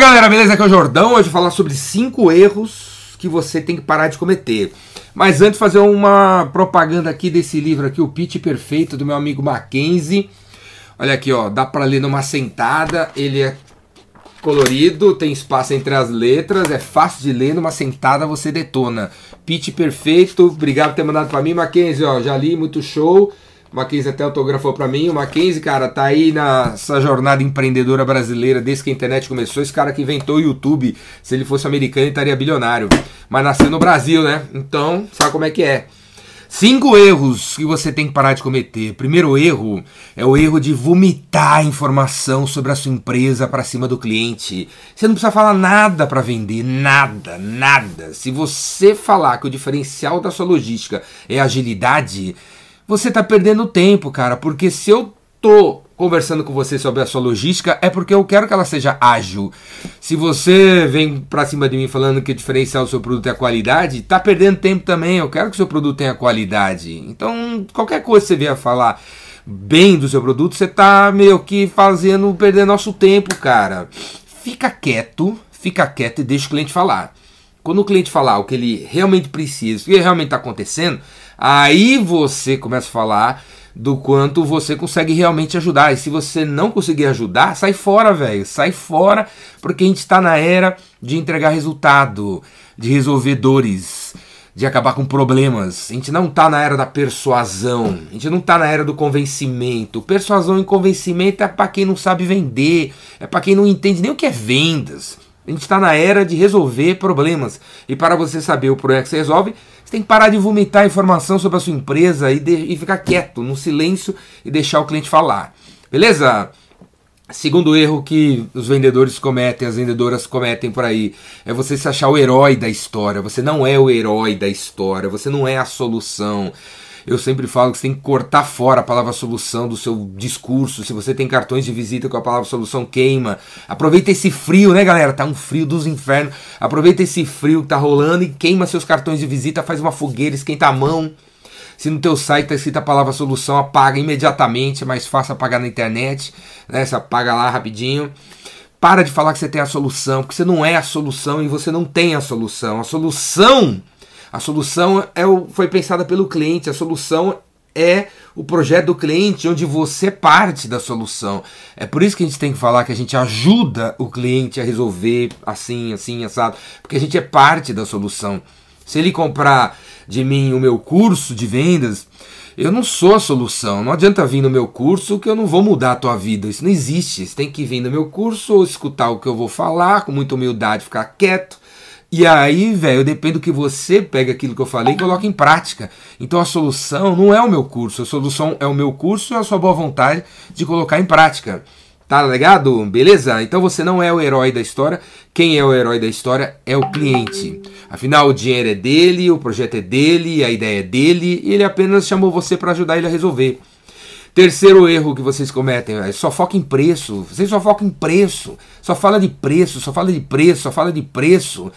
galera, beleza? Aqui é o Jordão. Hoje eu vou falar sobre 5 erros que você tem que parar de cometer. Mas antes fazer uma propaganda aqui desse livro aqui, O Pitch Perfeito, do meu amigo Mackenzie. Olha aqui, ó, dá para ler numa sentada, ele é colorido, tem espaço entre as letras, é fácil de ler, numa sentada você detona. Pitch Perfeito, obrigado por ter mandado para mim, Mackenzie, ó, já li, muito show. O Mackenzie até autografou para mim. O Mackenzie, cara, tá aí nessa jornada empreendedora brasileira desde que a internet começou. Esse cara que inventou o YouTube, se ele fosse americano, ele estaria bilionário. Mas nasceu no Brasil, né? Então, sabe como é que é. Cinco erros que você tem que parar de cometer. Primeiro erro é o erro de vomitar informação sobre a sua empresa para cima do cliente. Você não precisa falar nada para vender, nada, nada. Se você falar que o diferencial da sua logística é agilidade, você está perdendo tempo, cara, porque se eu tô conversando com você sobre a sua logística é porque eu quero que ela seja ágil. Se você vem para cima de mim falando que o diferencial do seu produto é a qualidade, tá perdendo tempo também. Eu quero que o seu produto tenha qualidade. Então, qualquer coisa que você vier falar bem do seu produto, você tá meio que fazendo perder nosso tempo, cara. Fica quieto, fica quieto e deixa o cliente falar. Quando o cliente falar o que ele realmente precisa, o que realmente está acontecendo, Aí você começa a falar do quanto você consegue realmente ajudar. E se você não conseguir ajudar, sai fora, velho. Sai fora, porque a gente está na era de entregar resultado, de resolver dores, de acabar com problemas. A gente não está na era da persuasão, a gente não está na era do convencimento. Persuasão e convencimento é para quem não sabe vender, é para quem não entende nem o que é vendas. A gente está na era de resolver problemas. E para você saber o problema que você resolve, você tem que parar de vomitar informação sobre a sua empresa e, de, e ficar quieto, no silêncio e deixar o cliente falar. Beleza? Segundo erro que os vendedores cometem, as vendedoras cometem por aí, é você se achar o herói da história. Você não é o herói da história, você não é a solução. Eu sempre falo que você tem que cortar fora a palavra solução do seu discurso. Se você tem cartões de visita com a palavra solução, queima. Aproveita esse frio, né, galera? Tá um frio dos infernos. Aproveita esse frio que tá rolando e queima seus cartões de visita, faz uma fogueira, esquenta a mão. Se no teu site tá escrita a palavra solução, apaga imediatamente, é mais fácil apagar na internet, né? Você apaga lá rapidinho. Para de falar que você tem a solução, porque você não é a solução e você não tem a solução. A solução a solução é o, foi pensada pelo cliente, a solução é o projeto do cliente, onde você parte da solução. É por isso que a gente tem que falar que a gente ajuda o cliente a resolver assim, assim, assado, porque a gente é parte da solução. Se ele comprar de mim o meu curso de vendas, eu não sou a solução. Não adianta vir no meu curso que eu não vou mudar a tua vida. Isso não existe. Você tem que vir no meu curso ou escutar o que eu vou falar com muita humildade, ficar quieto e aí, velho, depende do que você pega aquilo que eu falei e coloca em prática. Então a solução não é o meu curso, a solução é o meu curso e a sua boa vontade de colocar em prática. Tá ligado? Beleza? Então você não é o herói da história. Quem é o herói da história é o cliente. Afinal, o dinheiro é dele, o projeto é dele, a ideia é dele, e ele apenas chamou você para ajudar ele a resolver. Terceiro erro que vocês cometem, é só foca em preço. Vocês só focam em preço. Só fala de preço, só fala de preço, só fala de preço.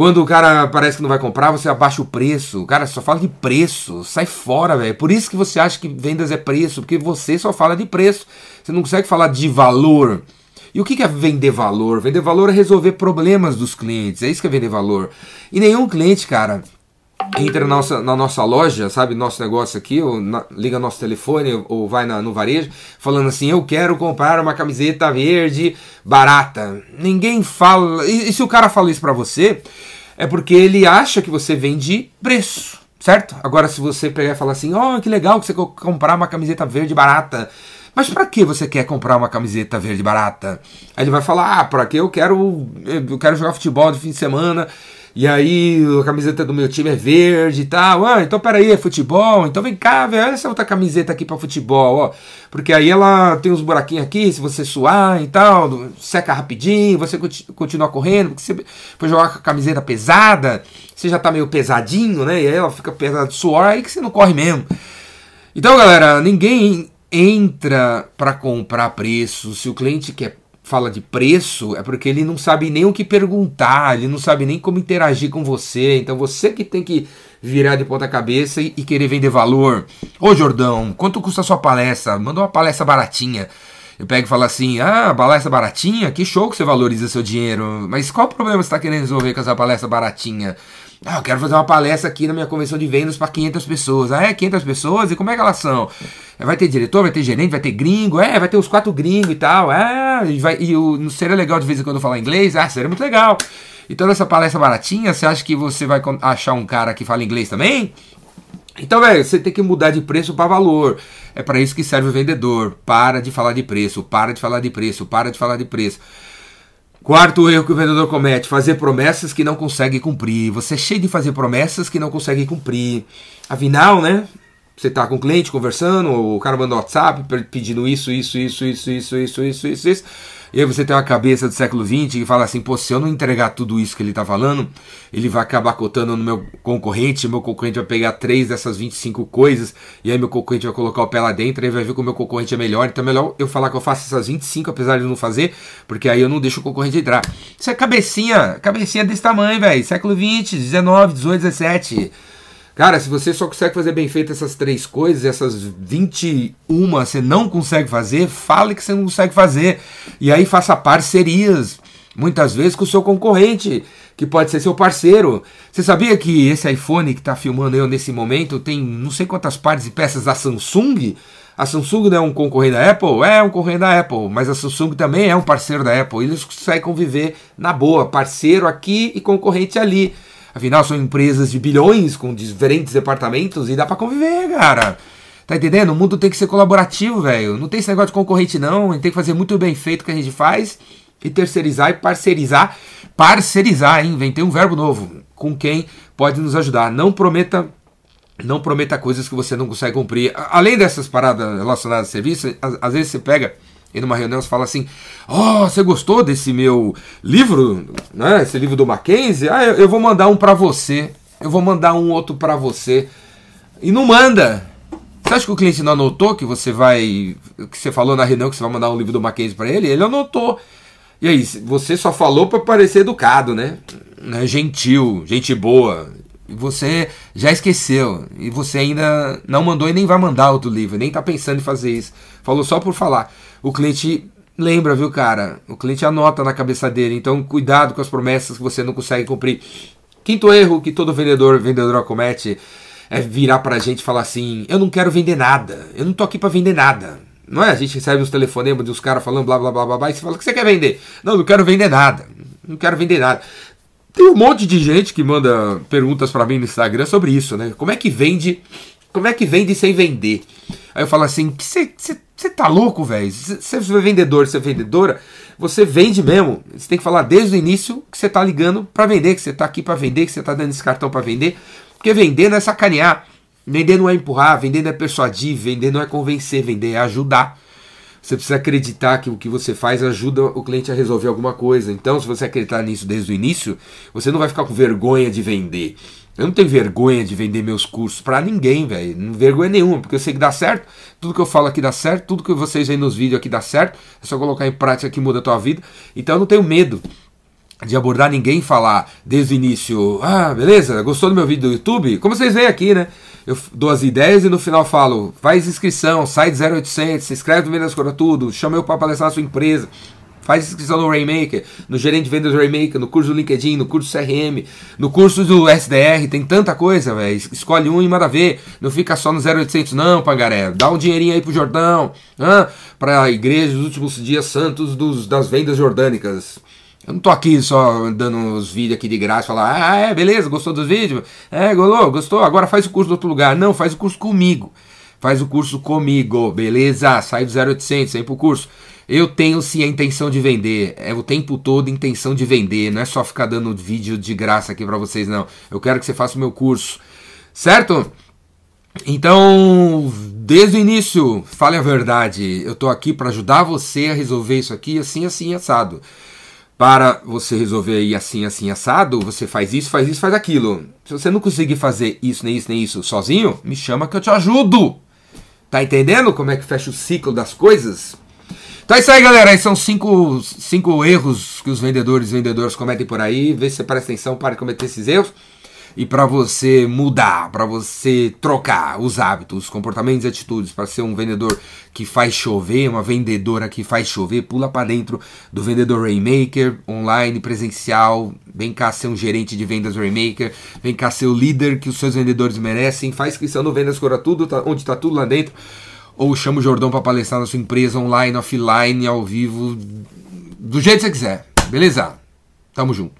Quando o cara parece que não vai comprar, você abaixa o preço. Cara, só fala de preço. Sai fora, velho. Por isso que você acha que vendas é preço, porque você só fala de preço. Você não consegue falar de valor. E o que é vender valor? Vender valor é resolver problemas dos clientes. É isso que é vender valor. E nenhum cliente, cara, entra na nossa, na nossa loja, sabe, nosso negócio aqui, ou na, liga nosso telefone, ou vai na, no varejo, falando assim, eu quero comprar uma camiseta verde barata. Ninguém fala. E, e se o cara fala isso pra você, é porque ele acha que você vende preço, certo? Agora, se você pegar e falar assim, oh, que legal que você comprar uma camiseta verde barata. Mas para que você quer comprar uma camiseta verde barata? Aí ele vai falar, ah, para que eu quero eu quero jogar futebol no fim de semana e aí a camiseta do meu time é verde e tal. Ah, então peraí, é futebol? Então vem cá, velho, essa outra camiseta aqui para futebol, ó. Porque aí ela tem uns buraquinhos aqui, se você suar e tal, seca rapidinho, você continua correndo, porque você for jogar com a camiseta pesada, você já tá meio pesadinho, né? E aí ela fica pesada de suor, aí que você não corre mesmo. Então, galera, ninguém entra para comprar preço. Se o cliente quer fala de preço é porque ele não sabe nem o que perguntar, ele não sabe nem como interagir com você. Então você que tem que virar de ponta cabeça e, e querer vender valor. Ô Jordão, quanto custa a sua palestra? Manda uma palestra baratinha. Eu pego e falo assim: ah, palestra baratinha, que show que você valoriza seu dinheiro. Mas qual o problema você está querendo resolver com essa palestra baratinha? Ah, eu quero fazer uma palestra aqui na minha convenção de vendas para 500 pessoas. Ah, é? 500 pessoas? E como é que elas são? Vai ter diretor, vai ter gerente, vai ter gringo? É, vai ter os quatro gringos e tal. Ah, e, vai, e o, seria legal de vez em quando falar inglês? Ah, seria muito legal. Então, nessa palestra baratinha, você acha que você vai achar um cara que fala inglês também? Então, velho, você tem que mudar de preço para valor. É para isso que serve o vendedor. Para de falar de preço, para de falar de preço, para de falar de preço. Quarto erro que o vendedor comete: fazer promessas que não consegue cumprir. Você é cheio de fazer promessas que não consegue cumprir. Afinal, né? Você está com o cliente conversando, o cara manda WhatsApp pedindo isso, isso, isso, isso, isso, isso, isso, isso, isso. E aí você tem uma cabeça do século XX que fala assim, pô, se eu não entregar tudo isso que ele está falando, ele vai acabar cotando no meu concorrente, meu concorrente vai pegar três dessas 25 coisas, e aí meu concorrente vai colocar o pé lá dentro, aí vai ver que o meu concorrente é melhor, então é melhor eu falar que eu faço essas 25, apesar de não fazer, porque aí eu não deixo o concorrente entrar. Isso é cabecinha, cabecinha desse tamanho, velho, século XX, 19, 18, 17. Cara, se você só consegue fazer bem feito essas três coisas, essas 21 você não consegue fazer, fale que você não consegue fazer. E aí faça parcerias, muitas vezes com o seu concorrente, que pode ser seu parceiro. Você sabia que esse iPhone que está filmando eu nesse momento tem não sei quantas partes e peças da Samsung? A Samsung não é um concorrente da Apple? É um concorrente da Apple, mas a Samsung também é um parceiro da Apple. Eles conseguem conviver na boa, parceiro aqui e concorrente ali. Afinal, são empresas de bilhões com diferentes departamentos e dá para conviver, cara. Tá entendendo? O mundo tem que ser colaborativo, velho. Não tem esse negócio de concorrente, não. A gente tem que fazer muito bem feito o que a gente faz e terceirizar e parcerizar. Parcerizar, hein? Inventei um verbo novo. Com quem pode nos ajudar. Não prometa. Não prometa coisas que você não consegue cumprir. Além dessas paradas relacionadas a serviço, às vezes você pega e numa reunião você fala assim: Ó, oh, você gostou desse meu livro? Né? Esse livro do Mackenzie? Ah, eu, eu vou mandar um para você. Eu vou mandar um outro para você. E não manda. Você acha que o cliente não anotou que você vai. que você falou na reunião que você vai mandar um livro do Mackenzie para ele? Ele anotou. E aí, você só falou para parecer educado, né? né? Gentil, gente boa. E você já esqueceu. E você ainda não mandou e nem vai mandar outro livro. Nem tá pensando em fazer isso. Falou só por falar o cliente lembra, viu, cara? O cliente anota na cabeça dele. Então, cuidado com as promessas que você não consegue cumprir. Quinto erro que todo vendedor, vendedor comete é virar pra gente e falar assim: eu não quero vender nada, eu não tô aqui para vender nada. Não é? A gente recebe os telefonemas dos caras falando blá blá blá blá blá e você fala: o que você quer vender? Não, não quero vender nada, não quero vender nada. Tem um monte de gente que manda perguntas para mim no Instagram sobre isso, né? Como é que vende? Como é que vende sem vender? Aí eu falo assim: você tá louco, velho? Você é vendedor, você é vendedora, você vende mesmo. Você tem que falar desde o início que você tá ligando para vender, que você tá aqui para vender, que você tá dando esse cartão para vender. Porque vender não é sacanear. Vender não é empurrar, vender não é persuadir, vender não é convencer, vender é ajudar. Você precisa acreditar que o que você faz ajuda o cliente a resolver alguma coisa. Então, se você acreditar nisso desde o início, você não vai ficar com vergonha de vender. Eu não tenho vergonha de vender meus cursos para ninguém, velho. Não vergonha nenhuma, porque eu sei que dá certo. Tudo que eu falo aqui dá certo, tudo que vocês veem nos vídeos aqui dá certo. É só colocar em prática que muda a tua vida. Então eu não tenho medo de abordar ninguém e falar desde o início, ah, beleza, gostou do meu vídeo do YouTube? Como vocês veem aqui, né? Eu dou as ideias e no final falo, faz inscrição, sai de 0800, se inscreve no Vendas Cora Tudo, chama eu para palestrar na sua empresa. Faz inscrição no Rainmaker, no gerente de vendas Rainmaker, no curso do LinkedIn, no curso CRM, no curso do SDR, tem tanta coisa, velho. Escolhe um e manda ver. Não fica só no 0800, não, Pangaré. Dá um dinheirinho aí pro Jordão, ah, a igreja dos últimos dias santos dos, das vendas jordânicas. Eu não tô aqui só dando os vídeos aqui de graça, falar, ah, é, beleza, gostou dos vídeos? É, gostou, gostou, agora faz o curso do outro lugar. Não, faz o curso comigo. Faz o curso comigo, beleza? Sai do 0800, vem pro curso. Eu tenho sim a intenção de vender. É o tempo todo intenção de vender. Não é só ficar dando vídeo de graça aqui para vocês, não. Eu quero que você faça o meu curso. Certo? Então, desde o início, fale a verdade. Eu estou aqui para ajudar você a resolver isso aqui assim, assim, assado. Para você resolver aí assim, assim, assado, você faz isso, faz isso, faz aquilo. Se você não conseguir fazer isso, nem isso, nem isso sozinho, me chama que eu te ajudo. Tá entendendo como é que fecha o ciclo das coisas? Então é isso aí, galera. Esses são cinco, cinco erros que os vendedores e vendedoras cometem por aí. Vê se você presta atenção para cometer esses erros. E para você mudar, para você trocar os hábitos, os comportamentos e atitudes para ser um vendedor que faz chover, uma vendedora que faz chover, pula para dentro do vendedor Rainmaker, online, presencial, vem cá ser um gerente de vendas Rainmaker, vem cá ser o líder que os seus vendedores merecem, faz inscrição no Vendas Cura Tudo, tá, onde está tudo lá dentro, ou chama o Jordão para palestrar na sua empresa online, offline, ao vivo, do jeito que você quiser, beleza? Tamo junto.